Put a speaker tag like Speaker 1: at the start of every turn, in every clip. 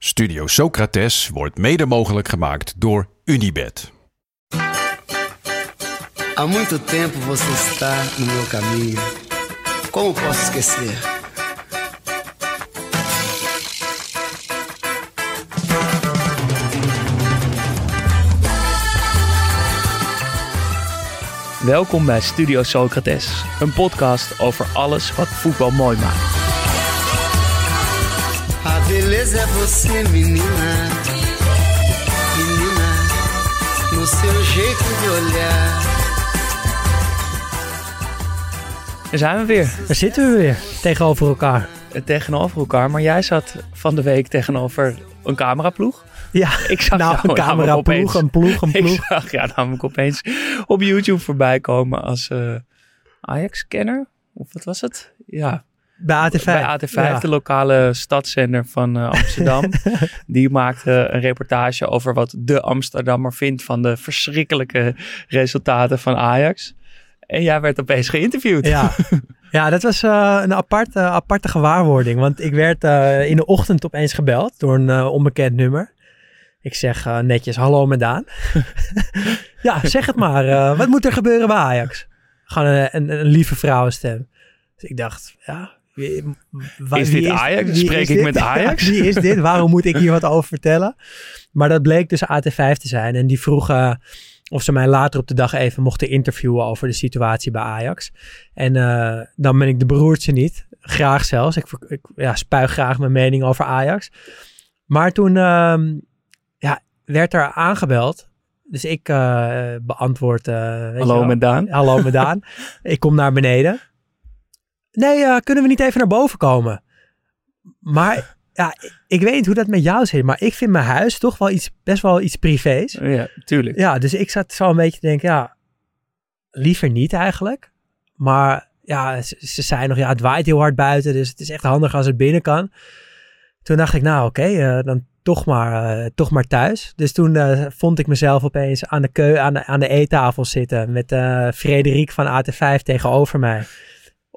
Speaker 1: Studio Socrates wordt mede mogelijk gemaakt door Unibed.
Speaker 2: Há muito tempo você está no meu caminho. Como posso esquecer?
Speaker 3: Welkom bij Studio Socrates, een podcast over alles wat voetbal mooi maakt.
Speaker 2: A beleza é você, menina. Menina, no seu jeito de olhar.
Speaker 3: Daar zijn we weer,
Speaker 4: Daar zitten we weer tegenover elkaar.
Speaker 3: eh, tegenover elkaar. Maar jij zat van de week tegenover een cameraploeg.
Speaker 4: Ja,
Speaker 3: Ik zag
Speaker 4: nou, een cameraploeg, een ploeg, een
Speaker 3: Ik
Speaker 4: ploeg.
Speaker 3: zag jou namelijk opeens op YouTube voorbij komen als eh, Ajax-kenner. Of wat was het? Ja,
Speaker 4: Bij AT5.
Speaker 3: bij AT5,
Speaker 4: Ja.
Speaker 3: de lokale stadszender van eh, Amsterdam. Die maakte een reportage over wat de Amsterdammer vindt van de verschrikkelijke resultaten van Ajax. En jij werd opeens geïnterviewd.
Speaker 4: Ja. ja, dat was eh, een aparte, aparte gewaarwording. Want ik werd eh, in de ochtend opeens gebeld door een eh, onbekend nummer. Ik zeg eh, netjes, hallo met Daan. ja, zeg het maar. eh, wat moet er gebeuren bij Ajax? Gewoon een, een, een lieve vrouwenstem. Dus ik dacht, ja... Wie,
Speaker 3: Is dit Ajax?
Speaker 4: wie
Speaker 3: Spreek ik
Speaker 4: dit?
Speaker 3: met Ajax?
Speaker 4: Ja, wie is dit? Waarom moet ik hier wat over vertellen? Maar dat bleek dus AT5 te zijn. En die vroegen of ze mij later op de dag even mochten interviewen over de situatie bij Ajax. En eh, dan ben ik de beroerdste niet. Graag zelfs. Ik, ik ja, spuig graag mijn mening over Ajax. Maar toen ehm, ja, werd er aangebeld. Dus ik eh, beantwoord... eh,
Speaker 3: Hallo met Daan.
Speaker 4: Hallo met Daan. ik kom naar beneden. Nee, kunnen we niet even naar boven komen? Maar ja, ik- weet niet hoe dat met jou zit. Maar ik vind mijn huis toch wel iets, best wel iets privés.
Speaker 3: Ja, tuurlijk.
Speaker 4: Ja, dus ik zat zo een beetje te denken, ja, liever niet eigenlijk. Maar ja, ze, ze zei nog, ja, het waait heel hard buiten, dus het is echt handig als het binnen kan. Toen dacht ik, nou oké, eh, dan toch maar, eh, toch maar thuis. Dus toen eh, vond ik mezelf opeens aan de, keu aan de, aan de eettafel zitten met Frederik van AT5 tegenover mij.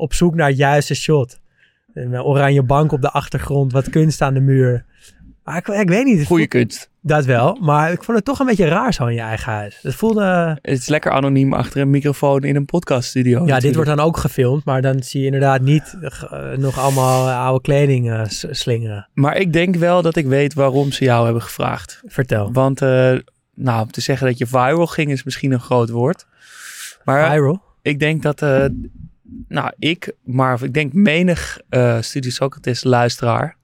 Speaker 4: Op zoek naar het juiste shot. Een oranje bank op de achtergrond, wat kunst aan de muur. Maar ik, ik weet niet,
Speaker 3: Goeie kunst.
Speaker 4: dat wel, maar ik vond het toch een beetje raar zo in je eigen huis. Het voelde...
Speaker 3: Het is lekker anoniem achter een microfoon in een podcaststudio.
Speaker 4: ja, dit wordt dan ook gefilmd, maar dan zie je inderdaad niet eh, nog allemaal oude kleding eh, slingeren.
Speaker 3: Maar ik denk wel dat ik weet waarom ze jou hebben gevraagd.
Speaker 4: Vertel.
Speaker 3: Want, eh, nou, om te zeggen dat je viral ging is misschien een groot woord. Maar
Speaker 4: Viral?
Speaker 3: ik denk dat, eh, nou, ik, maar ik denk menig eh Studio Socrates luisteraar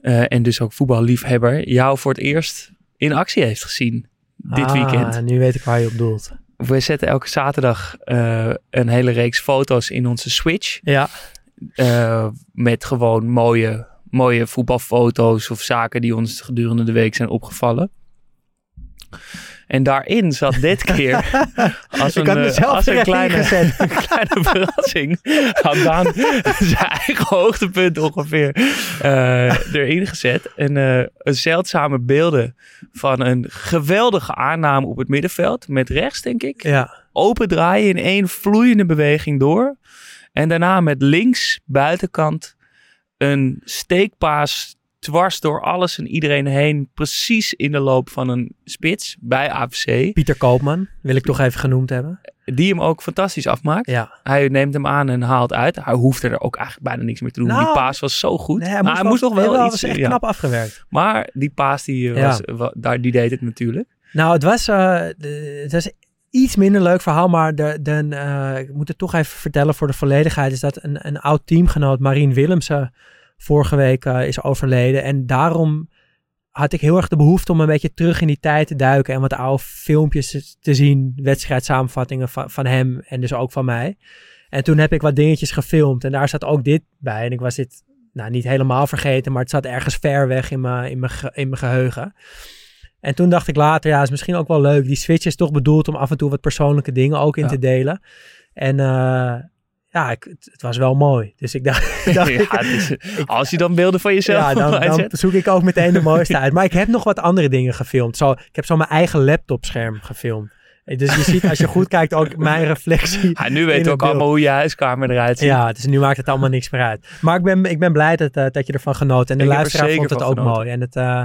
Speaker 3: eh, en dus ook voetballiefhebber jou voor het eerst in actie heeft gezien dit
Speaker 4: Ah,
Speaker 3: weekend.
Speaker 4: nu weet ik waar je op doelt.
Speaker 3: We zetten elke zaterdag eh, een hele reeks foto's in onze Switch.
Speaker 4: Ja,
Speaker 3: met gewoon mooie, mooie voetbalfoto's of zaken die ons gedurende de week zijn opgevallen. En daarin zat dit keer als een, eh, als een kleine, een kleine verrassing had Daan zijn eigen hoogtepunt ongeveer eh, erin gezet. En eh, een zeldzame beelden van een geweldige aanname op het middenveld met rechts denk ik
Speaker 4: Ja,
Speaker 3: open draaien in één vloeiende beweging door. En daarna met links buitenkant een steekpaas dwars door alles en iedereen heen. Precies in de loop van een spits bij AFC.
Speaker 4: Pieter Koopman wil ik toch even genoemd hebben.
Speaker 3: Die hem ook fantastisch afmaakt.
Speaker 4: Ja,
Speaker 3: Hij neemt hem aan en haalt uit. Hij hoefde er ook eigenlijk bijna niks meer te doen.
Speaker 4: Nou,
Speaker 3: die paas was zo goed.
Speaker 4: nee, hij
Speaker 3: Maar
Speaker 4: moest,
Speaker 3: hij moest nog wel
Speaker 4: jawel,
Speaker 3: iets...
Speaker 4: was echt
Speaker 3: ja.
Speaker 4: knap afgewerkt.
Speaker 3: Maar die paas die, eh,
Speaker 4: Ja.
Speaker 3: was, wa- daar, die deed het natuurlijk.
Speaker 4: Nou, het was, eh, de- het was iets minder leuk verhaal, maar de, de, eh, ik moet het toch even vertellen voor de volledigheid, is dat een, een oud teamgenoot, Marien Willemsen, vorige week eh, is overleden. En daarom had ik heel erg de behoefte om een beetje terug in die tijd te duiken en wat oude filmpjes te zien, wedstrijdsamenvattingen van, van hem en dus ook van mij. En toen heb ik wat dingetjes gefilmd en daar zat ook dit bij. En ik was dit nou, niet helemaal vergeten, maar het zat ergens ver weg in mijn, in mijn, in mijn geheugen. En toen dacht ik later, ja, is misschien ook wel leuk. Die switch is toch bedoeld om af en toe wat persoonlijke dingen ook in
Speaker 3: Ja.
Speaker 4: te delen. En eh, ja, ik, het, het was wel mooi. Dus ik dacht, dacht
Speaker 3: ja,
Speaker 4: ik,
Speaker 3: als je dan beelden van jezelf
Speaker 4: ja, dan, dan zoek ik ook meteen de mooiste uit. Maar ik heb nog wat andere dingen gefilmd. Zo, ik heb zo mijn eigen laptopscherm gefilmd. Dus je ziet als je goed kijkt ook mijn reflectie.
Speaker 3: Ja, nu
Speaker 4: in
Speaker 3: weten we
Speaker 4: het
Speaker 3: ook
Speaker 4: beeld.
Speaker 3: allemaal hoe je huiskamer eruit ziet.
Speaker 4: Ja, dus nu maakt het allemaal niks meer uit. Maar ik ben, ik ben blij dat, eh, dat je ervan genoten. En de
Speaker 3: Ik er
Speaker 4: luisteraar vond het ook
Speaker 3: genoten.
Speaker 4: mooi. En het, eh,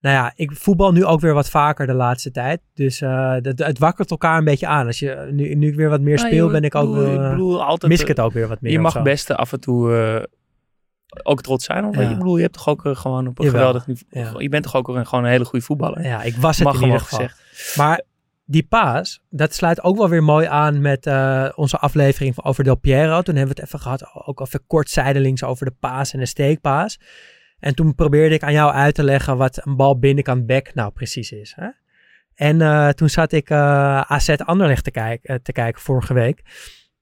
Speaker 4: nou ja, ik voetbal nu ook weer wat vaker de laatste tijd. Dus eh, het, het wakkert elkaar een beetje aan. Als je, nu, nu ik weer wat meer
Speaker 3: Nou,
Speaker 4: speel, ben ik ook
Speaker 3: bedoel,
Speaker 4: eh,
Speaker 3: bedoel, altijd,
Speaker 4: mis ik
Speaker 3: eh,
Speaker 4: het ook weer wat meer.
Speaker 3: Je mag best af en toe eh, ook trots zijn.
Speaker 4: Ja.
Speaker 3: Ik bedoel, je hebt toch ook eh, gewoon op een
Speaker 4: Jawel,
Speaker 3: geweldig niveau.
Speaker 4: ja.
Speaker 3: Je bent toch ook een, gewoon een hele goede voetballer.
Speaker 4: Ja, ik was het
Speaker 3: Mag
Speaker 4: in ieder geval.
Speaker 3: gezegd.
Speaker 4: Maar die paas, dat sluit ook wel weer mooi aan met eh, onze aflevering van- over Del Piero. Toen hebben we het even gehad, ook even kort zijdelings over de paas en de steekpaas. En toen probeerde ik aan jou uit te leggen wat een bal binnenkant back nou precies is. Hè? En eh, toen zat ik eh, AZ Anderlecht te, kijk, eh, te kijken vorige week.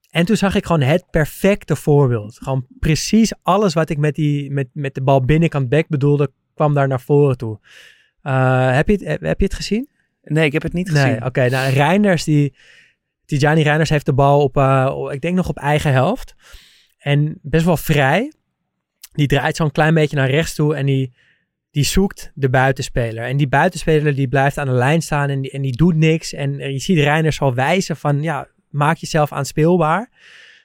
Speaker 4: En toen zag ik gewoon het perfecte voorbeeld. Gewoon precies alles wat ik met, die, met, met de bal binnenkant back bedoelde, kwam daar naar voren toe. Heb, je het, heb je het gezien?
Speaker 3: Nee, ik heb het niet gezien.
Speaker 4: Nee, oké. nou, Reinders, die, Tijani Reinders heeft de bal op, op- ik denk nog op eigen helft. En best wel vrij. Die draait zo'n klein beetje naar rechts toe en die, die zoekt de buitenspeler. En die buitenspeler die blijft aan de lijn staan en die, en die doet niks. En eh, je ziet Reinders al wijzen van, ja, maak jezelf aanspeelbaar.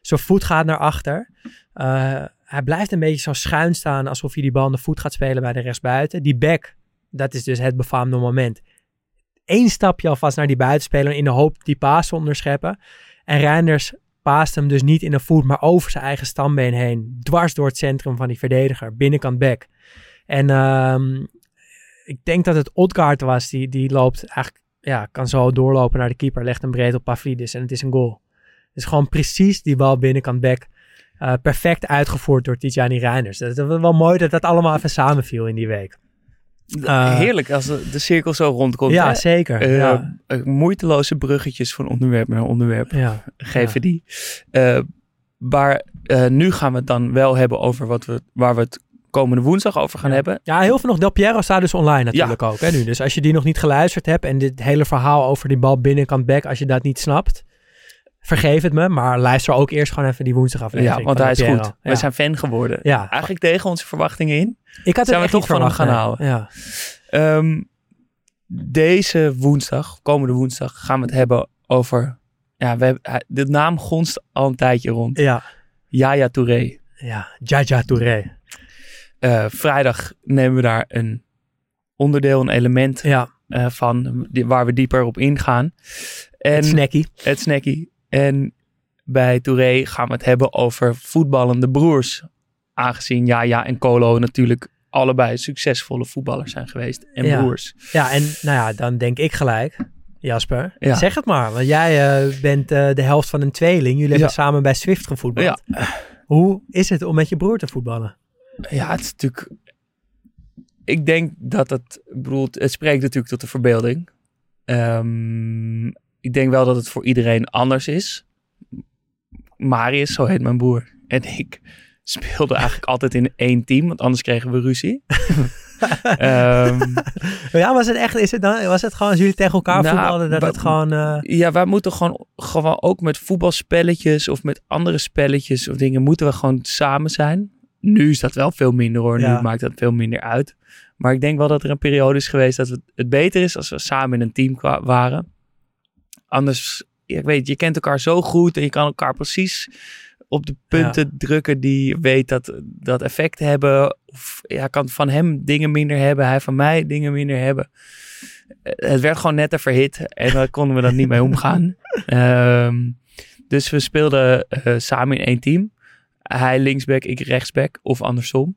Speaker 4: Zijn voet gaat naar achter. Eh, hij blijft een beetje zo schuin staan alsof hij die bal aan de voet gaat spelen bij de rechtsbuiten. Die back, dat is dus het befaamde moment één stapje alvast naar die buitenspeler in de hoop die paas onderscheppen. En Reinders paast hem dus niet in de voet, maar over zijn eigen stambeen heen. Dwars door het centrum van die verdediger, binnenkant back. En ehm, ik denk dat het Odgaard was, die, die loopt eigenlijk, ja, kan zo doorlopen naar de keeper, legt hem breed op Pavlidis en het is een goal. Dus gewoon precies die bal binnenkant back. eh, perfect uitgevoerd door Tijani Reinders. Dat is wel mooi dat dat allemaal even samenviel in die week. Eh,
Speaker 3: Heerlijk als de, de cirkel zo rondkomt.
Speaker 4: ja,
Speaker 3: hè?
Speaker 4: zeker.
Speaker 3: Eh,
Speaker 4: ja.
Speaker 3: eh, moeiteloze bruggetjes van onderwerp naar onderwerp
Speaker 4: ja.
Speaker 3: geven die. Eh, maar eh, nu gaan we het dan wel hebben over wat we, waar we het komende woensdag over gaan hebben.
Speaker 4: Ja, heel veel nog. Del Piero staat dus online natuurlijk ook. Hè, nu. Dus als je die nog niet geluisterd hebt en dit hele verhaal over die bal binnenkant back, als je dat niet snapt, vergeef het me. Maar luister ook eerst gewoon even die woensdagaflevering.
Speaker 3: Ja, want hij is goed. We zijn fan geworden.
Speaker 4: ja,
Speaker 3: Eigenlijk tegen onze verwachtingen in.
Speaker 4: ik had het
Speaker 3: zijn we
Speaker 4: echt
Speaker 3: toch
Speaker 4: niet
Speaker 3: van gaan houden.
Speaker 4: Ja.
Speaker 3: Ehm, deze woensdag, komende woensdag, gaan we het hebben over... Ja, we hebben, de naam gonst al een tijdje rond.
Speaker 4: ja,
Speaker 3: Yaya Touré.
Speaker 4: ja. Jaja Touré.
Speaker 3: Eh, vrijdag nemen we daar een onderdeel, een element
Speaker 4: Ja,
Speaker 3: eh, van die, waar we dieper op ingaan. En
Speaker 4: het snackie.
Speaker 3: het snackie. En bij Touré gaan we het hebben over voetballende broers. Aangezien Yaya en Colo natuurlijk allebei succesvolle voetballers zijn geweest. En
Speaker 4: Ja.
Speaker 3: broers.
Speaker 4: Ja, en nou ja, dan denk ik gelijk, Jasper,
Speaker 3: Ja.
Speaker 4: zeg het maar. Want jij eh, bent eh, de helft van een tweeling. Jullie hebben samen bij Swift gevoetbald. Hoe is het om met je broer te voetballen?
Speaker 3: Ja, het is natuurlijk... Ik denk dat het... Ik bedoel, het spreekt natuurlijk tot de verbeelding. Ehm, ik denk wel dat het voor iedereen anders is. Marius, zo heet mijn broer, en ik speelden eigenlijk altijd in één team, want anders kregen we ruzie. Ehm,
Speaker 4: Ja, was het echt, is het dan, was het gewoon als jullie tegen elkaar
Speaker 3: Nou,
Speaker 4: voetballen, dat het gewoon... eh,
Speaker 3: ja, wij moeten gewoon, gewoon ook met voetbalspelletjes of met andere spelletjes of dingen, moeten we gewoon samen zijn. Nu is dat wel veel minder hoor,
Speaker 4: Ja.
Speaker 3: nu maakt dat veel minder uit. Maar ik denk wel dat er een periode is geweest dat het, beter is als we samen in een team waren. Anders, ik weet, je kent elkaar zo goed en je kan elkaar precies op de punten drukken die weet dat, dat effect hebben. Of ja, kan van hem dingen minder hebben, hij van mij dingen minder hebben. Eh, Het werd gewoon net te verhit en daar konden we dan niet mee omgaan. Ehm, dus we speelden eh, samen in één team. Hij linksback, ik rechtsback of andersom.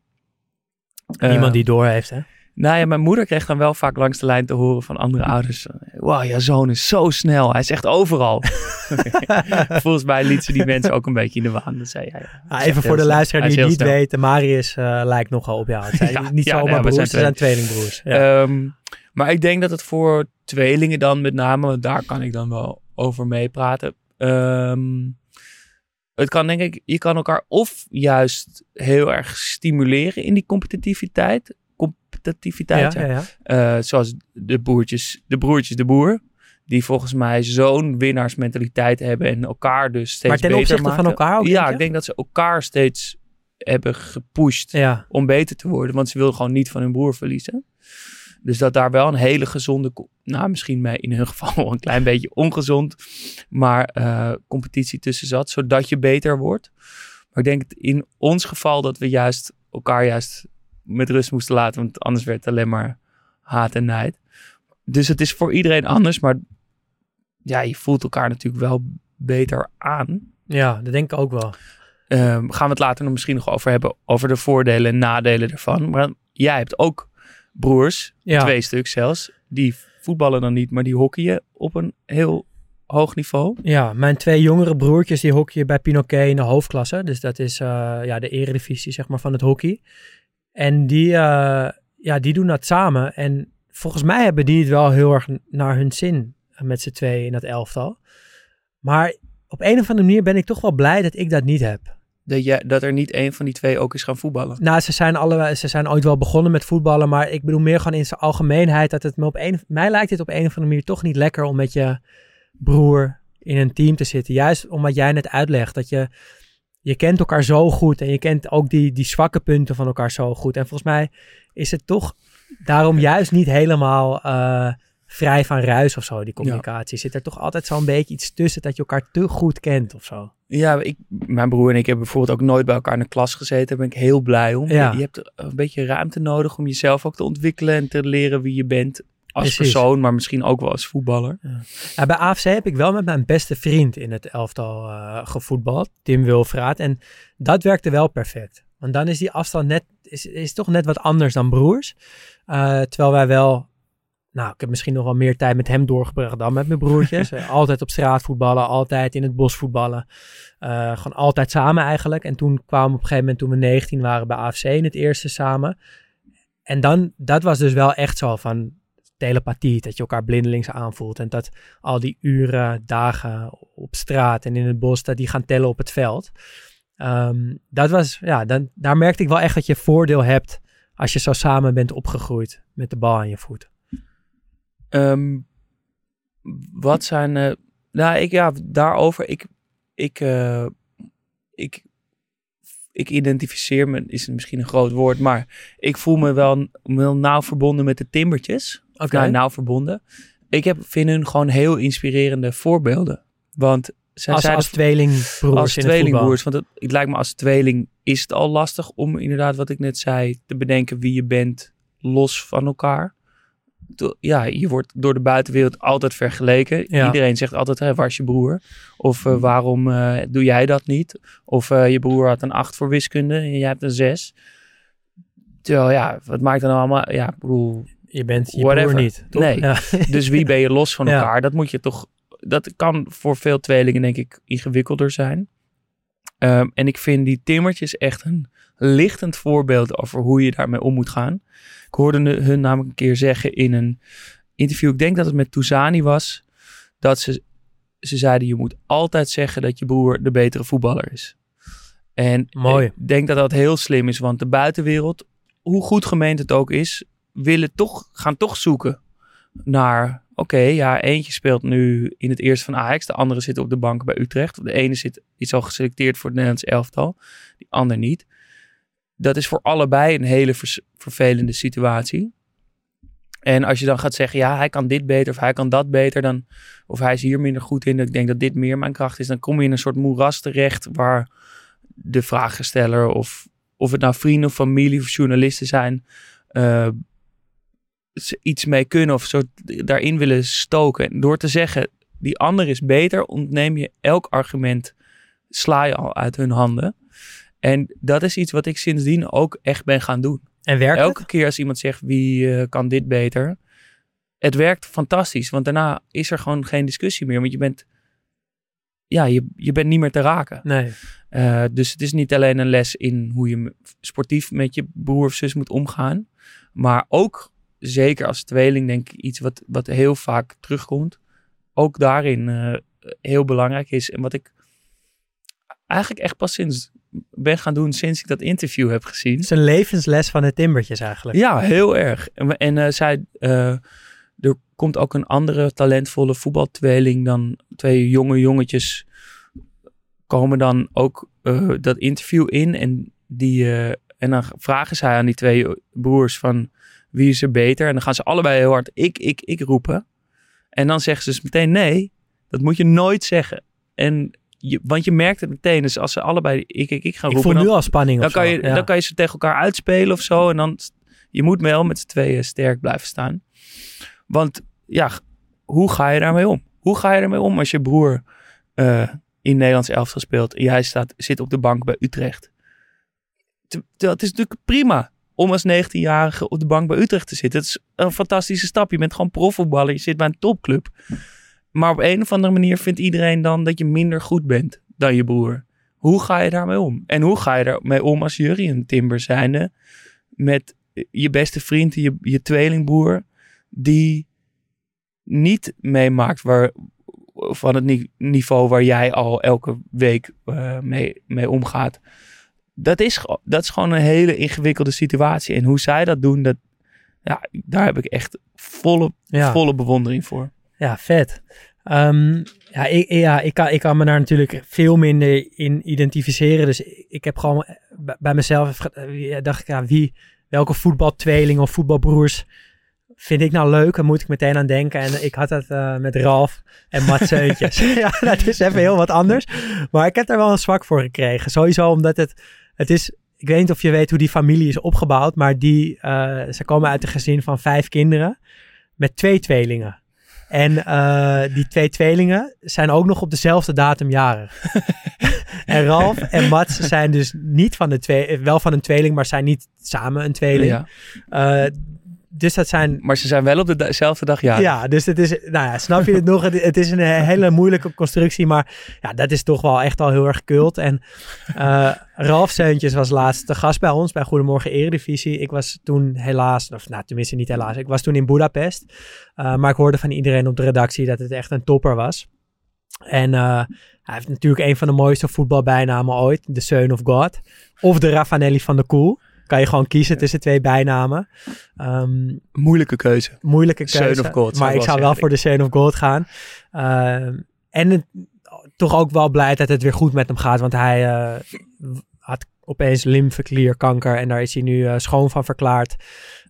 Speaker 3: Eh,
Speaker 4: Iemand die door heeft, hè?
Speaker 3: Nou ja, mijn moeder kreeg dan wel vaak langs de lijn te horen van andere ouders. Wow, jouw zoon is zo snel. Hij is echt overal. Volgens mij liet ze die mensen ook een beetje in de waan. Dat zei hij. ja, hij
Speaker 4: Ah,
Speaker 3: is
Speaker 4: even voor de luisteraar
Speaker 3: Hij
Speaker 4: die het niet
Speaker 3: snel.
Speaker 4: weet, Marius eh, lijkt nogal op jou. Het zijn
Speaker 3: Ja,
Speaker 4: niet
Speaker 3: ja,
Speaker 4: zomaar
Speaker 3: we
Speaker 4: broers,
Speaker 3: zijn
Speaker 4: ze zijn tweelingbroers.
Speaker 3: Ehm, maar ik denk dat het voor tweelingen dan met name, want daar kan ik dan wel over meepraten. Ehm, het kan denk ik, je kan elkaar of juist heel erg stimuleren in die competitiviteit. Competitiviteit,
Speaker 4: ja,
Speaker 3: ja.
Speaker 4: ja.
Speaker 3: Eh, zoals de broertjes, de broertjes de boer. Die volgens mij zo'n winnaarsmentaliteit hebben en elkaar dus steeds
Speaker 4: Maar ten
Speaker 3: beter
Speaker 4: opzichte
Speaker 3: maken.
Speaker 4: van elkaar ook,
Speaker 3: Ja, ik denk dat ze elkaar steeds hebben gepusht
Speaker 4: Ja.
Speaker 3: om beter te worden. Want ze wilden gewoon niet van hun broer verliezen. Dus dat daar wel een hele gezonde, nou misschien in hun geval wel een klein beetje ongezond, maar eh, competitie tussen zat, zodat je beter wordt. Maar ik denk in ons geval dat we juist elkaar juist met rust moesten laten, want anders werd het alleen maar haat en nijd. Dus het is voor iedereen anders, maar ja, je voelt elkaar natuurlijk wel beter aan.
Speaker 4: Ja, dat denk ik ook wel.
Speaker 3: Ehm, gaan we het later nog misschien nog over hebben, over de voordelen en nadelen ervan. Maar jij hebt ook broers,
Speaker 4: Ja.
Speaker 3: twee stuk zelfs, die voetballen dan niet, maar die hockeyen op een heel hoog niveau.
Speaker 4: Ja, mijn twee jongere broertjes die hockeyen bij Pinoquet in de hoofdklasse. Dus dat is eh, ja, de eredivisie zeg maar, van het hockey. En die, eh, ja, die doen dat samen. En volgens mij hebben die het wel heel erg naar hun zin eh, met z'n tweeën in dat elftal. Maar op een of andere manier ben ik toch wel blij dat ik dat niet heb.
Speaker 3: Dat, je, dat er niet één van die twee ook is gaan voetballen.
Speaker 4: Nou, ze zijn, allebei, ze zijn ooit wel begonnen met voetballen, maar ik bedoel meer gewoon in zijn algemeenheid dat het me op een, mij lijkt het op een of andere manier toch niet lekker om met je broer in een team te zitten. Juist omdat jij net uitlegt dat je, je kent elkaar zo goed en je kent ook die, die zwakke punten van elkaar zo goed. En volgens mij is het toch daarom juist niet helemaal eh, vrij van ruis of zo, die communicatie. Zit er toch altijd zo'n beetje iets tussen dat je elkaar te goed kent of zo.
Speaker 3: Ja, ik, mijn broer en ik hebben bijvoorbeeld ook nooit bij elkaar in de klas gezeten. Daar ben ik heel blij om.
Speaker 4: Ja.
Speaker 3: Je hebt een beetje ruimte nodig om jezelf ook te ontwikkelen en te leren wie je bent als
Speaker 4: Precies.
Speaker 3: persoon, maar misschien ook wel als voetballer.
Speaker 4: Ja, bij AFC heb ik wel met mijn beste vriend in het elftal eh, gevoetbald, Tim Wilfraat. En dat werkte wel perfect. Want dan is die afstand net, is, is toch net wat anders dan broers. Eh, terwijl wij wel, nou, ik heb misschien nog wel meer tijd met hem doorgebracht dan met mijn broertjes. Eh, altijd op straat voetballen, altijd in het bos voetballen. Gewoon altijd samen eigenlijk. En toen kwamen op een gegeven moment, toen we 19 waren bij AFC in het eerste samen. En dan, dat was dus wel echt zo van telepathie, dat je elkaar blindelings aanvoelt. En dat al die uren, dagen op straat en in het bos, dat die gaan tellen op het veld. Ehm, dat was, ja, dan, daar merkte ik wel echt dat je voordeel hebt als je zo samen bent opgegroeid met de bal aan je voet.
Speaker 3: Ehm, wat zijn. eh, nou, ik ja, daarover. Ik. Ik. eh, ik. Ik identificeer me, is misschien een groot woord, maar ik voel me wel, wel nauw verbonden met de Timbertjes.
Speaker 4: Oké.
Speaker 3: nou, nauw verbonden. Ik heb, vind hun gewoon heel inspirerende voorbeelden. Want zij
Speaker 4: Als,
Speaker 3: zeiden
Speaker 4: als tweelingbroers
Speaker 3: als
Speaker 4: in
Speaker 3: tweelingbroers. Want het, het lijkt me als tweeling is het al lastig om inderdaad wat ik net zei te bedenken wie je bent los van elkaar. Ja, je wordt door de buitenwereld altijd vergeleken.
Speaker 4: Ja.
Speaker 3: Iedereen zegt altijd, hè, waar is je broer? Of eh, waarom eh, doe jij dat niet? Of eh, je broer had een 8 voor wiskunde en jij hebt een 6. Terwijl ja, wat maakt dan allemaal? Ja, ik bedoel,
Speaker 4: Je bent je
Speaker 3: Whatever.
Speaker 4: broer niet. toch?
Speaker 3: Nee.
Speaker 4: Ja.
Speaker 3: dus wie ben je los van
Speaker 4: Ja.
Speaker 3: elkaar? Dat moet je toch. Dat kan voor veel tweelingen, denk ik, ingewikkelder zijn. Ehm, en ik vind die timmertjes echt een lichtend voorbeeld over hoe je daarmee om moet gaan. Ik hoorde hun namelijk een keer zeggen in een interview, ik denk dat het met Touzani was, dat ze, ze zeiden: Je moet altijd zeggen dat je broer de betere voetballer is. En
Speaker 4: Mooi.
Speaker 3: ik denk dat dat heel slim is, want de buitenwereld, hoe goed gemeend het ook is, willen toch, gaan toch zoeken naar, oké, ja, eentje speelt nu in het eerste van Ajax, de andere zit op de bank bij Utrecht. De ene zit, is al geselecteerd voor het Nederlands elftal, die ander niet. Dat is voor allebei een hele vervelende situatie. En als je dan gaat zeggen, ja, hij kan dit beter of hij kan dat beter, dan, of hij is hier minder goed in, ik denk dat dit meer mijn kracht is, dan kom je in een soort moeras terecht waar de vraagsteller of, of het nou vrienden familie of journalisten zijn, eh, iets mee kunnen of zo daarin willen stoken. En door te zeggen, die ander is beter, ontneem je elk argument, sla je al uit hun handen. En dat is iets wat ik sindsdien ook echt ben gaan doen.
Speaker 4: En werkt
Speaker 3: Elke
Speaker 4: het?
Speaker 3: keer als iemand zegt, wie eh, kan dit beter? Het werkt fantastisch, want daarna is er gewoon geen discussie meer. Want je bent, ja, je, je bent niet meer te raken.
Speaker 4: Nee.
Speaker 3: Uh, dus het is niet alleen een les in hoe je sportief met je broer of zus moet omgaan. Maar ook, zeker als tweeling, denk ik iets wat, wat heel vaak terugkomt. Ook daarin uh, heel belangrijk is. En wat ik eigenlijk echt pas sinds ben gaan doen sinds ik dat interview heb gezien. Het
Speaker 4: is een levensles van de Timbertjes eigenlijk.
Speaker 3: Ja, heel erg. En, en uh, zij, uh, er komt ook een andere talentvolle voetbaltweeling dan twee jonge jongetjes komen dan ook uh, dat interview in. En die, En dan vragen zij aan die twee broers van wie is er beter? En dan gaan ze allebei heel hard ik, ik, ik roepen. En dan zeggen ze dus meteen nee, dat moet je nooit zeggen. En je, want je merkt het meteen, dus als ze allebei ik, ik, ik gaan
Speaker 4: Ik
Speaker 3: roepen,
Speaker 4: voel nu al spanning
Speaker 3: dan,
Speaker 4: of
Speaker 3: kan
Speaker 4: zo.
Speaker 3: je,
Speaker 4: Ja.
Speaker 3: dan kan je ze tegen elkaar uitspelen of zo. En dan, je moet wel met z'n tweeën sterk blijven staan. Want ja, hoe ga je daarmee om? Hoe ga je ermee om als je broer eh, in Nederlands elftal speelt en jij staat, zit op de bank bij Utrecht? Te- te- Het is natuurlijk prima om als 19-jarige op de bank bij Utrecht te zitten. Het is een fantastische stap. Je bent gewoon profvoetballer, je zit bij een topclub. Maar op een of andere manier vindt iedereen dan dat je minder goed bent dan je broer. Hoe ga je daarmee om? En hoe ga je daarmee om als Jurien Timber zijnde met je beste vriend, je, je tweelingbroer, die niet meemaakt waar, van het ni- niveau waar jij al elke week eh, mee, mee omgaat. Dat is, dat is gewoon een hele ingewikkelde situatie. En hoe zij dat doen, dat, ja, daar heb ik echt volle,
Speaker 4: Ja.
Speaker 3: volle bewondering voor.
Speaker 4: Ja, vet. Ehm, ja, ik, ja ik, kan, ik kan me daar natuurlijk veel minder in identificeren. Dus ik, heb gewoon bij, bij mezelf eh, dacht ik, ja, wie, welke voetbaltweeling of voetbalbroers vind ik nou leuk? Daar moet ik meteen aan denken. En ik had het eh, met Ralf en Mats ja, dat is even heel wat anders. Maar ik heb daar wel een zwak voor gekregen. Sowieso omdat het, het is... Ik weet niet of je weet hoe die familie is opgebouwd, maar die, eh, ze komen uit een gezin van vijf kinderen met twee tweelingen. En eh, die twee tweelingen zijn ook nog op dezelfde datum jarig. en Ralf en Mats zijn dus niet van de twee, wel van een tweeling, maar zijn niet samen een tweeling.
Speaker 3: Ja.
Speaker 4: Eh, dus dat zijn
Speaker 3: Maar ze zijn wel op dezelfde dag
Speaker 4: ja,
Speaker 3: ja.
Speaker 4: dus het is, nou ja, snap je het nog? Het, het is een he- hele moeilijke constructie, maar ja, dat is toch wel echt al heel erg kult. En eh, Ralf Seuntjes was laatst de gast bij ons bij Goedemorgen Eredivisie. Ik was toen helaas, of nou tenminste niet helaas, ik was toen in Budapest. Eh, maar ik hoorde van iedereen op de redactie dat het echt een topper was. En eh, hij heeft natuurlijk een van de mooiste voetbalbijnamen ooit, de Son of God. Of de Raffanelli van de Koel. Kan je gewoon kiezen tussen twee bijnamen. Ehm,
Speaker 3: Moeilijke keuze.
Speaker 4: moeilijke keuze.
Speaker 3: of zou
Speaker 4: maar
Speaker 3: ik
Speaker 4: zou wel voor de Son of God gaan. Ehm, en het- toch ook wel blij dat het weer goed met hem gaat. Want hij eh, had opeens lymfeklierkanker. En daar is hij nu eh, schoon van verklaard.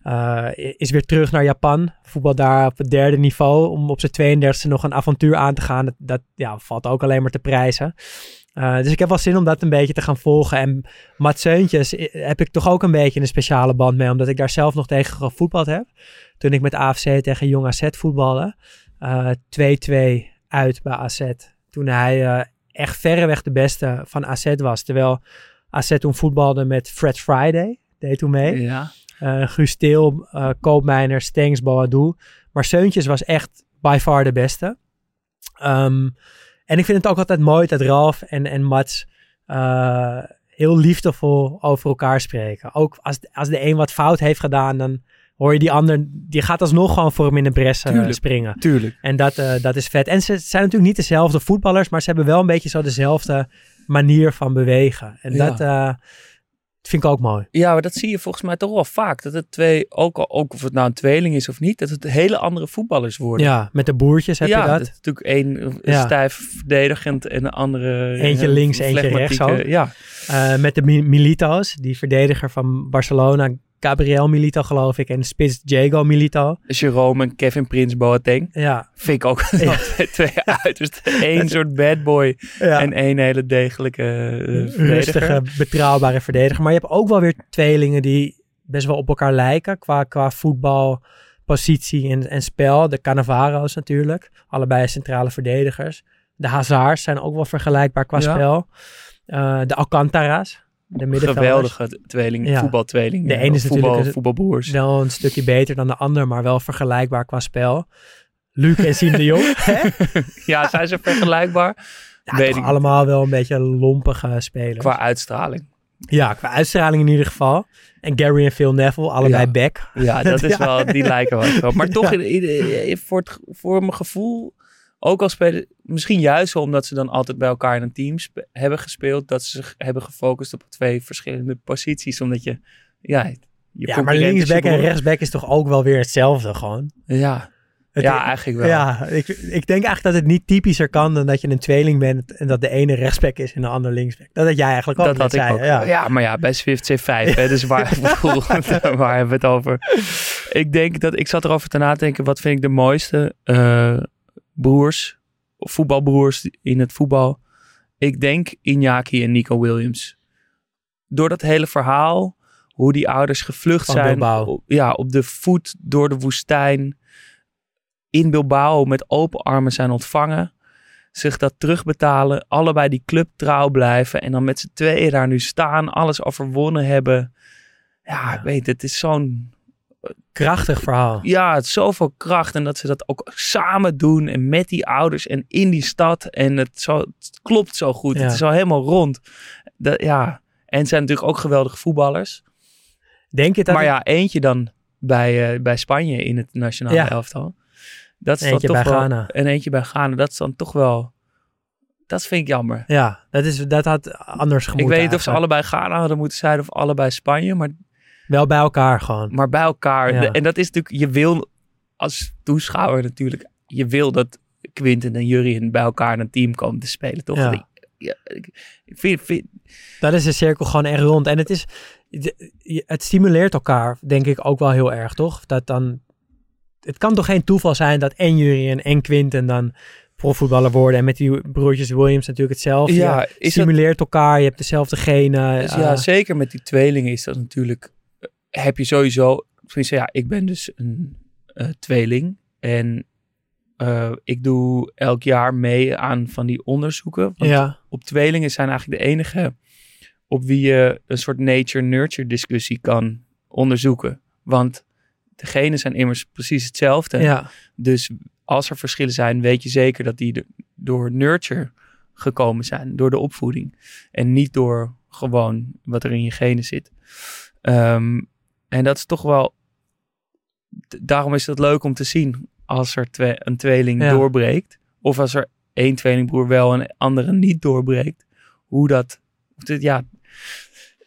Speaker 4: Eh, is weer terug naar Japan. Voetbal daar op het derde niveau. Om op zijn 32e nog een avontuur aan te gaan. Dat, dat ja, valt ook alleen maar te prijzen. Eh, dus ik heb wel zin om dat een beetje te gaan volgen. En Mats Seuntjes eh, heb ik toch ook een beetje een speciale band mee. Omdat ik daar zelf nog tegen gevoetbald heb. Toen ik met AFC tegen Jong AZ voetbalde. Eh, 2-2 uit bij AZ. Toen hij eh, echt verreweg de beste van AZ was. Terwijl AZ toen voetbalde met Fred Friday. Deed toen mee.
Speaker 3: Ja.
Speaker 4: Eh Guus eh Koopmijner, Stengs, Boadou. Maar Seuntjes was echt by far de beste. Ehm, en ik vind het ook altijd mooi dat Ralf en, en Mats eh, heel liefdevol over elkaar spreken. Ook als, als de een wat fout heeft gedaan, dan hoor je die ander, die gaat alsnog gewoon voor hem in de bres eh,
Speaker 3: Tuurlijk.
Speaker 4: springen.
Speaker 3: Tuurlijk.
Speaker 4: En dat, eh, dat is vet. En ze zijn natuurlijk niet dezelfde voetballers, maar ze hebben wel een beetje zo dezelfde manier van bewegen. En
Speaker 3: Ja.
Speaker 4: dat vind ik ook mooi.
Speaker 3: Ja, maar dat zie je volgens mij toch wel vaak. Dat het twee, ook, al, ook of het nou een tweeling is of niet, dat het hele andere voetballers worden.
Speaker 4: Ja, met de boertjes heb
Speaker 3: ja,
Speaker 4: je dat.
Speaker 3: is natuurlijk één
Speaker 4: Ja.
Speaker 3: stijf verdedigend en de andere...
Speaker 4: Eentje
Speaker 3: eh,
Speaker 4: links, eentje rechts ook.
Speaker 3: Ja,
Speaker 4: Eh, met de Mi- Milito's, die verdediger van Barcelona, Gabriel Milito geloof ik, en spits Diego Milito.
Speaker 3: Jerome en Kevin Prins Boateng.
Speaker 4: Ja,
Speaker 3: Vind ik ook
Speaker 4: Ja.
Speaker 3: twee, uiterst. Eén soort bad boy
Speaker 4: ja.
Speaker 3: en één hele degelijke verdediger.
Speaker 4: rustige, betrouwbare verdediger. Maar je hebt ook wel weer tweelingen die best wel op elkaar lijken qua, qua voetbal, positie en, en spel. De Cannavaro's natuurlijk, allebei centrale verdedigers. De Hazards zijn ook wel vergelijkbaar qua
Speaker 3: Ja.
Speaker 4: spel. Eh, de Alcantara's, de middenvelders.
Speaker 3: Geweldige tweeling,
Speaker 4: Ja.
Speaker 3: voetbaltweeling.
Speaker 4: De
Speaker 3: eh,
Speaker 4: ene is
Speaker 3: voetbal,
Speaker 4: natuurlijk
Speaker 3: voetbalboers.
Speaker 4: Wel een stukje beter dan de ander, maar wel vergelijkbaar qua spel. Luc en Siem de Jong.
Speaker 3: Ja, zijn ze vergelijkbaar?
Speaker 4: Ja,
Speaker 3: Weet ik.
Speaker 4: allemaal wel een beetje lompige spelers.
Speaker 3: Qua uitstraling.
Speaker 4: Ja, qua uitstraling in ieder geval. En Gary en Phil Neville, allebei
Speaker 3: Ja.
Speaker 4: back.
Speaker 3: Ja, dat is
Speaker 4: Ja.
Speaker 3: wel, die lijken wel. Maar toch,
Speaker 4: Ja.
Speaker 3: in- in- in- voor, het, voor mijn gevoel, ook al spelen, misschien juist wel omdat ze dan altijd bij elkaar in een team hebben gespeeld, dat ze zich hebben gefocust op twee verschillende posities. Omdat je, ja, je
Speaker 4: Ja, maar linksback en rechtsback is toch ook wel weer hetzelfde gewoon.
Speaker 3: Ja,
Speaker 4: Het-
Speaker 3: ja, eigenlijk wel.
Speaker 4: Ja, ik, ik denk eigenlijk dat het niet typischer kan dan dat je een tweeling bent en dat de ene rechtsback is en de ander linksback. Dat had jij eigenlijk ook
Speaker 3: dat had ik ook.
Speaker 4: Ja.
Speaker 3: Ja. maar ja, bij Swift C5, hè, dus waar, waar hebben we het over? Ik denk dat, ik zat erover te nadenken, wat vind ik de mooiste eh, broers, of voetbalbroers in het voetbal? Ik denk Iñaki en Nico Williams. Door dat hele verhaal, hoe die ouders gevlucht
Speaker 4: Van
Speaker 3: zijn.
Speaker 4: Bilbao.
Speaker 3: Ja, op de voet door de woestijn. In Bilbao met open armen zijn ontvangen. Zich dat terugbetalen. Allebei die club trouw blijven. En dan met z'n tweeën daar nu staan. Alles overwonnen hebben. Ja, ik weet het. is zo'n
Speaker 4: Krachtig verhaal.
Speaker 3: ja, het zoveel kracht. En dat ze dat ook samen doen. En met die ouders en in die stad. En het, zo, het klopt zo goed.
Speaker 4: Ja.
Speaker 3: Het is al helemaal rond. Dat, ja. En het zijn natuurlijk ook geweldige voetballers.
Speaker 4: Denk je dat
Speaker 3: maar ja, eentje dan bij, eh, bij Spanje in het nationale
Speaker 4: Ja.
Speaker 3: elftal. Dat is
Speaker 4: Eentje
Speaker 3: dan toch
Speaker 4: bij
Speaker 3: wel,
Speaker 4: Ghana.
Speaker 3: En eentje bij Ghana. Dat is dan toch wel... Dat vind ik jammer.
Speaker 4: Ja, dat, is, dat had anders
Speaker 3: ik
Speaker 4: gemoeten.
Speaker 3: weet niet of ze allebei Ghana hadden moeten zijn of allebei Spanje. Maar
Speaker 4: Wel bij elkaar gewoon.
Speaker 3: maar bij elkaar.
Speaker 4: Ja.
Speaker 3: En dat is natuurlijk, je wil als toeschouwer natuurlijk, je wil dat Quinten en Jurien bij elkaar in een team komen te spelen, toch?
Speaker 4: Ja.
Speaker 3: Ja, ik, vind, vind-
Speaker 4: Dat is de cirkel gewoon echt rond. En het is, het stimuleert elkaar, denk ik ook wel heel erg, toch? Dat dan, het kan toch geen toeval zijn dat en Jurien en Quinten dan profvoetballer worden. En met die broertjes Williams natuurlijk hetzelfde.
Speaker 3: ja, dat,
Speaker 4: stimuleert elkaar, je hebt dezelfde genen.
Speaker 3: dus
Speaker 4: eh,
Speaker 3: ja, zeker met die tweelingen is dat natuurlijk, eh, heb je sowieso, ja, ik ben dus een eh, tweeling en eh, ik doe elk jaar mee aan van die onderzoeken. Want
Speaker 4: ja,
Speaker 3: op tweelingen zijn eigenlijk de enige op wie je een soort nature-nurture discussie kan onderzoeken. Want de genen zijn immers precies hetzelfde.
Speaker 4: ja,
Speaker 3: Dus als er verschillen zijn, weet je zeker dat die de- door nurture gekomen zijn, door de opvoeding. En niet door gewoon wat er in je genen zit. Ehm, en dat is toch wel. Daarom is het leuk om te zien als er twee, een tweeling
Speaker 4: Ja.
Speaker 3: doorbreekt. Of als er één tweelingbroer wel en de andere niet doorbreekt. Hoe dat, ja,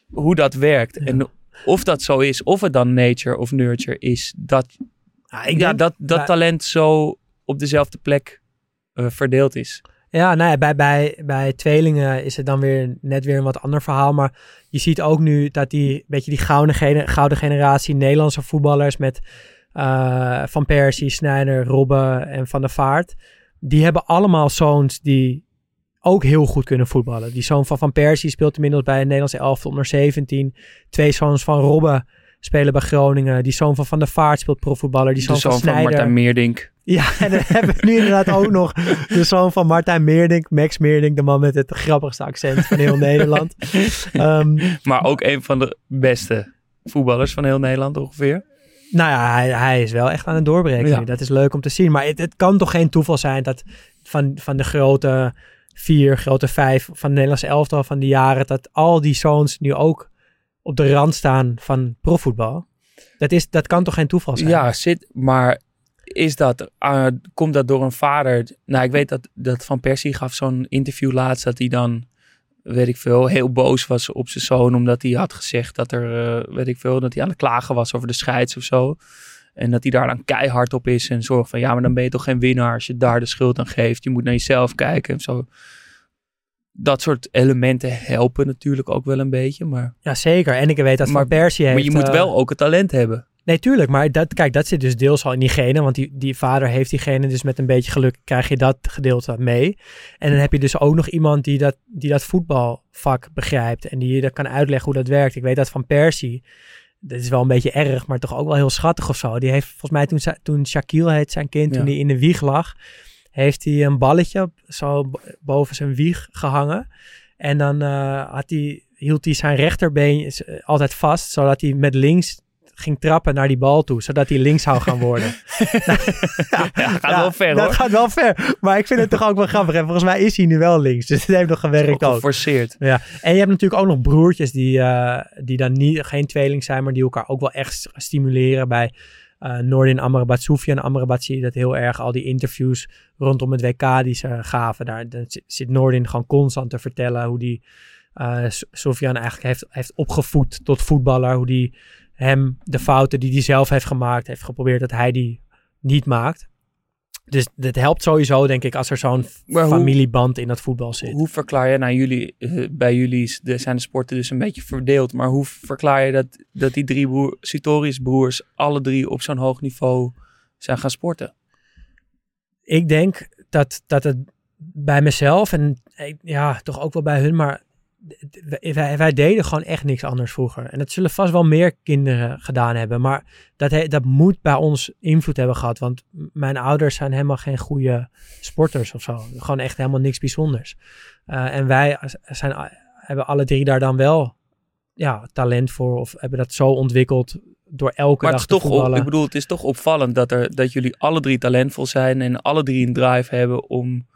Speaker 3: hoe dat werkt.
Speaker 4: Ja.
Speaker 3: En of dat zo is, of het dan nature of nurture is, dat
Speaker 4: Ja, ik
Speaker 3: ja,
Speaker 4: denk-
Speaker 3: dat, dat talent zo op dezelfde plek eh, verdeeld is.
Speaker 4: Ja, nou ja, bij, bij, bij tweelingen is het dan weer net weer een wat ander verhaal. Maar je ziet ook nu dat die, beetje die gouden, gene- gouden generatie Nederlandse voetballers met eh, Van Persie, Snijder, Robben en Van der Vaart. Die hebben allemaal zoons die ook heel goed kunnen voetballen. Die zoon van Van Persie speelt inmiddels bij het Nederlandse elftal onder 17. Twee zoons van Robben spelen bij Groningen. Die zoon van Van der Vaart speelt profvoetballer. Die
Speaker 3: De
Speaker 4: zoon,
Speaker 3: zoon
Speaker 4: van
Speaker 3: van
Speaker 4: Snijder.
Speaker 3: Martijn Meerdink.
Speaker 4: Ja, en dan hebben we nu inderdaad ook nog de zoon van Martijn Meerdink, Max Meerdink, de man met het grappigste accent van heel Nederland. Ehm,
Speaker 3: Maar ook een van de beste voetballers van heel Nederland ongeveer.
Speaker 4: nou ja, hij, hij is wel echt aan het doorbreken
Speaker 3: Ja.
Speaker 4: Dat is leuk om te zien. Maar het, het kan toch geen toeval zijn dat van, van de grote vier, grote vijf van het Nederlandse elftal van die jaren, dat al die zoons nu ook op de rand staan van profvoetbal. Dat, is, dat kan toch geen toeval zijn?
Speaker 3: Ja, zit, maar is dat, eh, komt dat door een vader? Nou, ik weet dat, dat Van Persie gaf zo'n interview laatst dat hij dan, weet ik veel, heel boos was op zijn zoon. Omdat hij had gezegd dat er, eh, weet ik veel, dat hij aan het klagen was over de scheids of zo. En dat hij daar dan keihard op is en zorgt van, ja, maar dan ben je toch geen winnaar als je daar de schuld aan geeft. Je moet naar jezelf kijken en zo. Dat soort elementen helpen natuurlijk ook wel een beetje, maar,
Speaker 4: Ja, zeker. En ik weet dat
Speaker 3: Maar-
Speaker 4: Van Persie heeft...
Speaker 3: maar je moet
Speaker 4: eh,
Speaker 3: wel ook het talent hebben.
Speaker 4: Nee, tuurlijk. Maar dat, kijk, dat zit dus deels al in die genen. Want die, die vader heeft die genen. Dus met een beetje geluk krijg je dat gedeelte mee. En dan heb je dus ook nog iemand die dat, die dat voetbalvak begrijpt. En die je dat kan uitleggen hoe dat werkt. Ik weet dat van Persie. Dat is wel een beetje erg, maar toch ook wel heel schattig of zo. Die heeft volgens mij toen, toen Shaquille heet zijn kind, toen hij in de wieg lag, heeft hij een balletje zo boven zijn wieg gehangen. En dan eh, had hij, hield hij zijn rechterbeen eh, altijd vast, zodat hij met links ging trappen naar die bal toe, zodat hij links zou gaan worden.
Speaker 3: Ja, gaat wel ver
Speaker 4: dat
Speaker 3: hoor.
Speaker 4: gaat wel ver. Maar ik vind het toch ook wel grappig. En volgens mij is hij nu wel links. Dus het heeft nog gewerkt
Speaker 3: Ook geforceerd.
Speaker 4: Ja. En je hebt natuurlijk ook nog broertjes die, eh, die dan niet, geen tweeling zijn, maar die elkaar ook wel echt stimuleren. Bij eh Noordin Amrabat, Soufiane Amrabat zie je dat heel erg. Al die interviews rondom het WK die ze gaven. Daar dan zit- Noordin gewoon constant te vertellen hoe die eh S- Soufiane eigenlijk heeft, heeft opgevoed tot voetballer. Hoe die hem de fouten die hij zelf heeft gemaakt, heeft geprobeerd dat hij die niet maakt. Dus het helpt sowieso, denk ik, als er zo'n familieband in dat voetbal zit.
Speaker 3: Hoe verklaar je, nou jullie, eh, bij jullie de, zijn de sporten dus een beetje verdeeld, maar hoe verklaar je dat, dat die drie broer, Sutorius broers alle drie op zo'n hoog niveau zijn gaan sporten?
Speaker 4: ik denk dat, dat het bij mezelf en eh, ja, toch ook wel bij hun, maar wij, deden gewoon echt niks anders vroeger. En dat zullen vast wel meer kinderen gedaan hebben, maar dat, he- dat moet bij ons invloed hebben gehad. Want mijn ouders zijn helemaal geen goede sporters of zo. Gewoon echt helemaal niks bijzonders. Eh, en wij zijn, hebben alle drie daar dan wel ja, talent voor of hebben dat zo ontwikkeld door elke
Speaker 3: Maar
Speaker 4: dag
Speaker 3: het is toch, op, ik bedoel, het is toch opvallend dat, er, dat jullie alle drie talentvol zijn en alle drie een drive hebben om,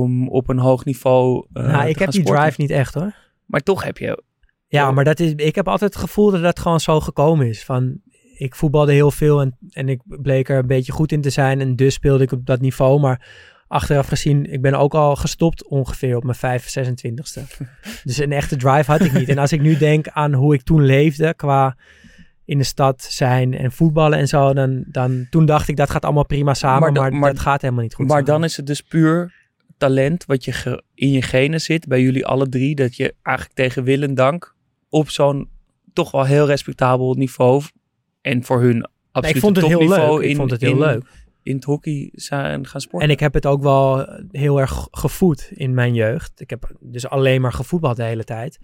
Speaker 3: om op een hoog niveau eh,
Speaker 4: nou, ik heb die
Speaker 3: sporten.
Speaker 4: drive niet echt hoor.
Speaker 3: Maar toch heb je,
Speaker 4: Ja, maar dat is, ik heb altijd het gevoel dat dat gewoon zo gekomen is. Van, ik voetbalde heel veel en, en ik bleek er een beetje goed in te zijn. En dus speelde ik op dat niveau. Maar achteraf gezien, ik ben ook al gestopt ongeveer op mijn 5, 26ste. dus een echte drive had ik niet. En als ik nu denk aan hoe ik toen leefde qua in de stad zijn en voetballen en zo. Dan, dan toen dacht ik dat gaat allemaal prima samen.
Speaker 3: Maar
Speaker 4: Maar,
Speaker 3: da- maar-
Speaker 4: dat gaat helemaal niet goed
Speaker 3: maar
Speaker 4: samen.
Speaker 3: dan is het dus puur talent wat je in je genen zit, bij jullie alle drie, dat je eigenlijk tegen wil en dank op zo'n toch wel heel respectabel niveau en voor hun
Speaker 4: Nee,
Speaker 3: absoluut
Speaker 4: ik vond het heel
Speaker 3: topniveau
Speaker 4: leuk. Ik
Speaker 3: in-
Speaker 4: vond het heel
Speaker 3: in-
Speaker 4: leuk.
Speaker 3: in het hockey zijn gaan sporten.
Speaker 4: En ik heb het ook wel heel erg gevoed in mijn jeugd. Ik heb dus alleen maar gevoetbald de hele tijd.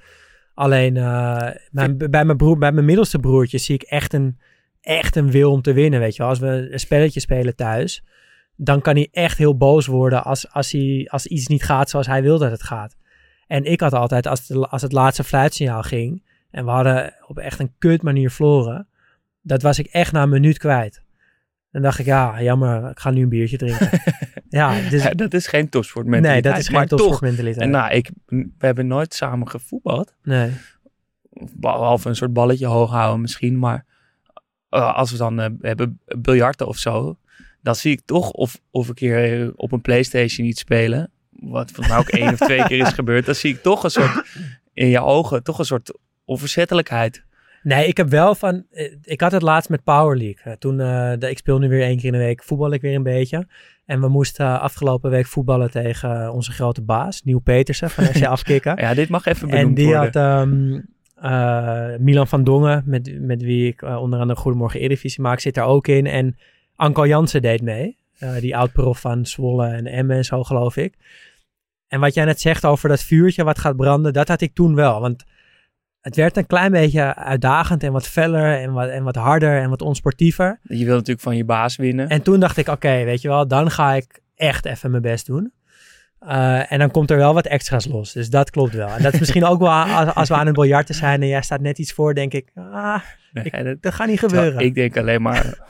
Speaker 4: Alleen eh, mijn, bij, mijn broer, bij mijn middelste broertje zie ik echt een, echt een wil om te winnen. Weet je wel. Als we een spelletje spelen thuis, dan kan hij echt heel boos worden als, als, hij, als iets niet gaat zoals hij wil dat het gaat. En ik had altijd, als, de, als het laatste fluitsignaal ging en we hadden op echt een kut manier verloren, dat was ik echt na een minuut kwijt. Dan dacht ik, ja, jammer, ik ga nu een biertje drinken. ja, dus,
Speaker 3: Ja, dat is geen topsportmentaliteit.
Speaker 4: nee, dat is geen topsportmentaliteit.
Speaker 3: En nou, ik, we hebben nooit samen gevoetbald.
Speaker 4: nee.
Speaker 3: Behalve een soort balletje hoog houden misschien. Maar eh, als we dan eh, hebben biljarten of zo. Dan zie ik toch of, of een keer eh, op een Playstation iets spelen. Wat volgens mij ook één of twee keer is gebeurd. Dan zie ik toch een soort, in je ogen, toch een soort onverzettelijkheid.
Speaker 4: Nee, ik heb wel van. eh, Ik had het laatst met Power League. Eh, Toen, de, ik speel nu weer één keer in de week, voetbal ik weer een beetje. En we moesten afgelopen week voetballen tegen onze grote baas, Nieuw Petersen van FC Afkikken.
Speaker 3: Ja, dit mag even
Speaker 4: en
Speaker 3: benoemd
Speaker 4: die
Speaker 3: worden.
Speaker 4: had ehm, eh, Milan van Dongen, met, met wie ik onder andere Goedemorgen Eredivisie maak, zit er ook in. En Anko Jansen deed mee. Eh, die oud-prof van Zwolle en Emmen en zo, geloof ik. En wat jij net zegt over dat vuurtje wat gaat branden, dat had ik toen wel. Want het werd een klein beetje uitdagend en wat feller en wat, en wat harder en wat onsportiever.
Speaker 3: Je wil natuurlijk van je baas winnen.
Speaker 4: En toen dacht ik, oké, weet je wel, dan ga ik echt even mijn best doen. Eh, en dan komt er wel wat extra's los. Dus dat klopt wel. En dat is misschien ook wel als, als we aan het biljarten zijn en jij staat net iets voor, denk ik, ah,
Speaker 3: Nee, dat-
Speaker 4: dat gaat niet gebeuren.
Speaker 3: ik denk alleen maar...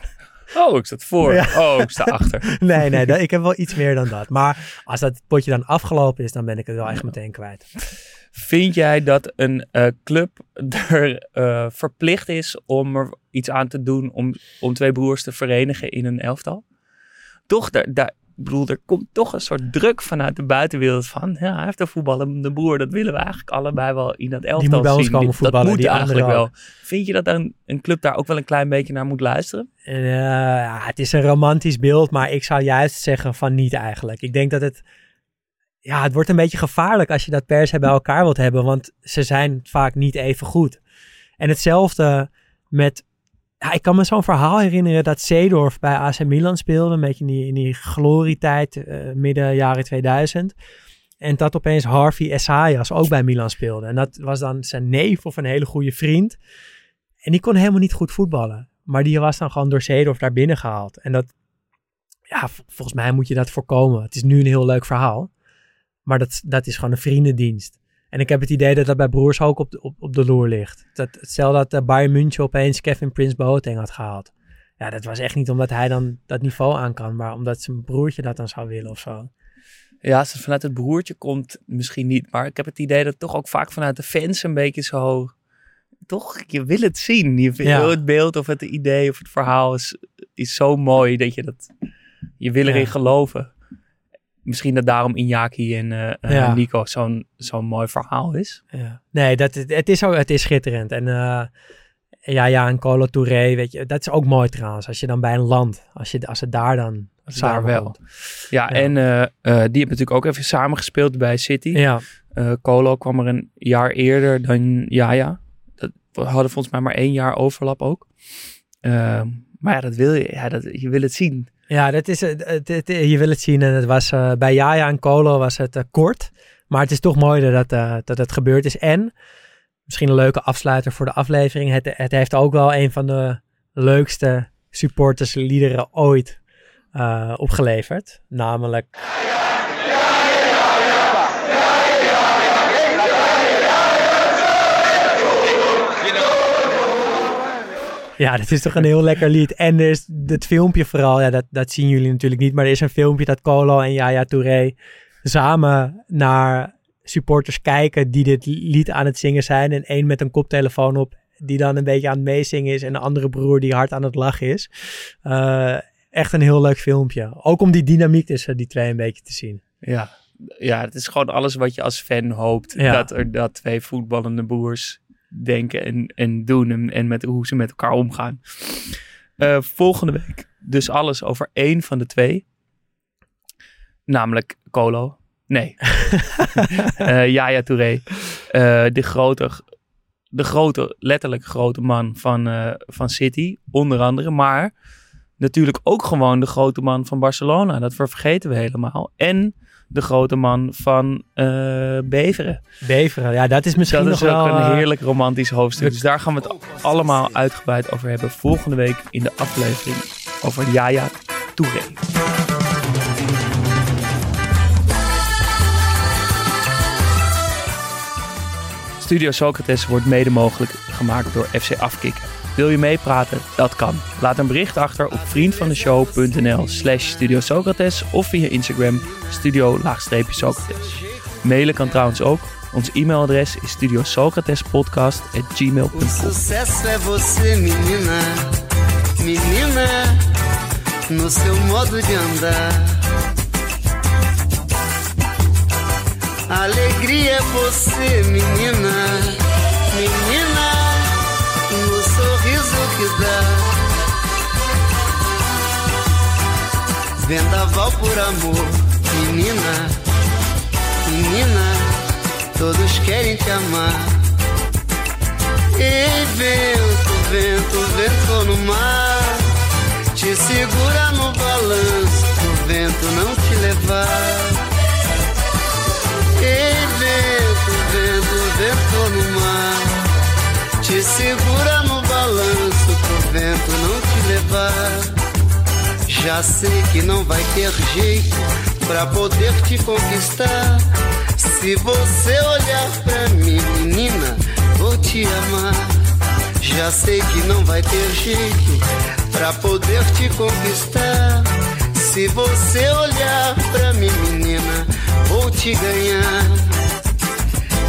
Speaker 3: Oh, ik sta voor.
Speaker 4: Ja.
Speaker 3: Oh, ik sta achter.
Speaker 4: Nee, nee, dat- ik heb wel iets meer dan dat. Maar als dat potje dan afgelopen is, dan ben ik het wel echt meteen kwijt.
Speaker 3: Vind jij dat een eh, club er eh, verplicht is om er iets aan te doen om, om twee broers te verenigen in een elftal? Toch, daar, daar, bedoel, er komt toch een soort druk vanuit de buitenwereld van, ja, hij heeft een voetballende broer, dat willen we eigenlijk allebei wel in dat elftal
Speaker 4: moet bij ons komen
Speaker 3: dat
Speaker 4: voetballen,
Speaker 3: moet
Speaker 4: die
Speaker 3: eigenlijk wel. Vind je dat een, een club daar ook wel een klein beetje naar moet luisteren?
Speaker 4: En, eh, ja, het is een romantisch beeld, maar ik zou juist zeggen van niet eigenlijk. Ik denk dat het, ja, het wordt een beetje gevaarlijk als je dat per se bij elkaar wilt hebben, want ze zijn vaak niet even goed. En hetzelfde met, ja, ik kan me zo'n verhaal herinneren dat Seedorf bij AC Milan speelde, een beetje in die, in die glorietijd, eh, midden jaren 2000. En dat opeens Harvey Essayas ook bij Milan speelde. En dat was dan zijn neef of een hele goede vriend. En die kon helemaal niet goed voetballen. Maar die was dan gewoon door Seedorf daar binnen gehaald. En dat, ja, volgens mij moet je dat voorkomen. Het is nu een heel leuk verhaal. Maar dat, dat is gewoon een vriendendienst. En ik heb het idee dat dat bij broers ook op de, op, op de loer ligt. Dat, stel dat uh, Bayern München opeens Kevin Prince Boateng had gehaald. Ja, dat was echt niet omdat hij dan dat niveau aan kan. Maar omdat zijn broertje dat dan zou willen of zo.
Speaker 3: Ja, als het vanuit het broertje komt, misschien niet. Maar ik heb het idee dat toch ook vaak vanuit de fans een beetje zo... Toch, je wil het zien. Je wil
Speaker 4: Ja.
Speaker 3: het beeld of het idee of het verhaal is, is zo mooi dat je dat... Je wil erin
Speaker 4: Ja.
Speaker 3: geloven. Misschien dat daarom Iñaki en eh, eh,
Speaker 4: Ja.
Speaker 3: Nico zo'n zo'n mooi verhaal is.
Speaker 4: Ja. Nee, dat, het, is ook, het is schitterend. En eh, Ja, ja, en Colo Touré, weet je, dat is ook mooi trouwens. Als je dan bij een land, als, je, als het daar dan
Speaker 3: daar wel. Ja,
Speaker 4: Ja.
Speaker 3: en eh, eh, die hebben natuurlijk ook even samengespeeld bij City.
Speaker 4: Ja,
Speaker 3: Colo kwam er een jaar eerder dan Jaja. Dat, hadden volgens mij maar één jaar overlap ook. Ehm, maar ja, dat wil je. Ja, dat, je wil het zien.
Speaker 4: Ja dat is, het, het, je wil het zien. En het was eh, bij Jaja en Colo was het eh, kort. Maar het is toch mooi dat, eh, dat het gebeurd is. En misschien een leuke afsluiter voor de aflevering. Het, het heeft ook wel een van de leukste supportersliederen ooit eh, opgeleverd. Namelijk... Ja, dat is toch een heel lekker lied. En er is het filmpje vooral, ja, dat, dat zien jullie natuurlijk niet. Maar er is een filmpje dat Colo en Yaya Touré samen naar supporters kijken die dit lied aan het zingen zijn. En één met een koptelefoon op, die dan een beetje aan het meezingen is. En de andere broer die hard aan het lachen is. Eh, echt een heel leuk filmpje. Ook om die dynamiek tussen die twee een beetje te zien.
Speaker 3: Ja. ja, het is gewoon alles wat je als fan hoopt.
Speaker 4: Ja.
Speaker 3: Dat er dat twee voetballende broers denken en, en doen. En, en met hoe ze met elkaar omgaan. Eh, volgende week dus alles over één van de twee. Namelijk Colo. Nee. Eh Yaya Touré. Eh, de grote, de grote, letterlijk grote man van, van City. Onder andere. Maar natuurlijk ook gewoon de grote man van Barcelona. Dat vergeten we helemaal. En de grote man van eh, Beveren.
Speaker 4: Beveren, ja, dat is misschien
Speaker 3: Dat
Speaker 4: nog
Speaker 3: is ook
Speaker 4: wel...
Speaker 3: een
Speaker 4: eh,
Speaker 3: heerlijk romantisch hoofdstuk. Dus daar gaan we het allemaal uitgebreid over hebben. Volgende week in de aflevering over Yaya Touré. Studio Socrates wordt mede mogelijk gemaakt door FC Afkikken. Wil je meepraten? Dat kan. Laat een bericht achter op vriendvandeshow.nl slash Studio Socrates of via Instagram studio-socrates. Mailen kan trouwens ook. Ons e-mailadres is studiosocratespodcast.gmail.com
Speaker 2: é você, menina, menina, no seu modo de andar. Alegria é você, menina, sorriso que dá. Vendaval por amor, menina, menina, todos querem te amar. Ei, vento, vento, vento no mar, te segura no balanço, pro vento não te levar. Já sei que não vai ter jeito pra poder te conquistar. Se você olhar pra mim, menina, vou te amar. Já sei que não vai ter jeito pra poder te conquistar. Se você olhar pra mim, menina, vou te ganhar.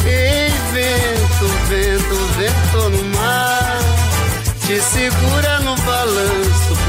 Speaker 2: Ei, vento, vento, vento no mar. Te segura no balanço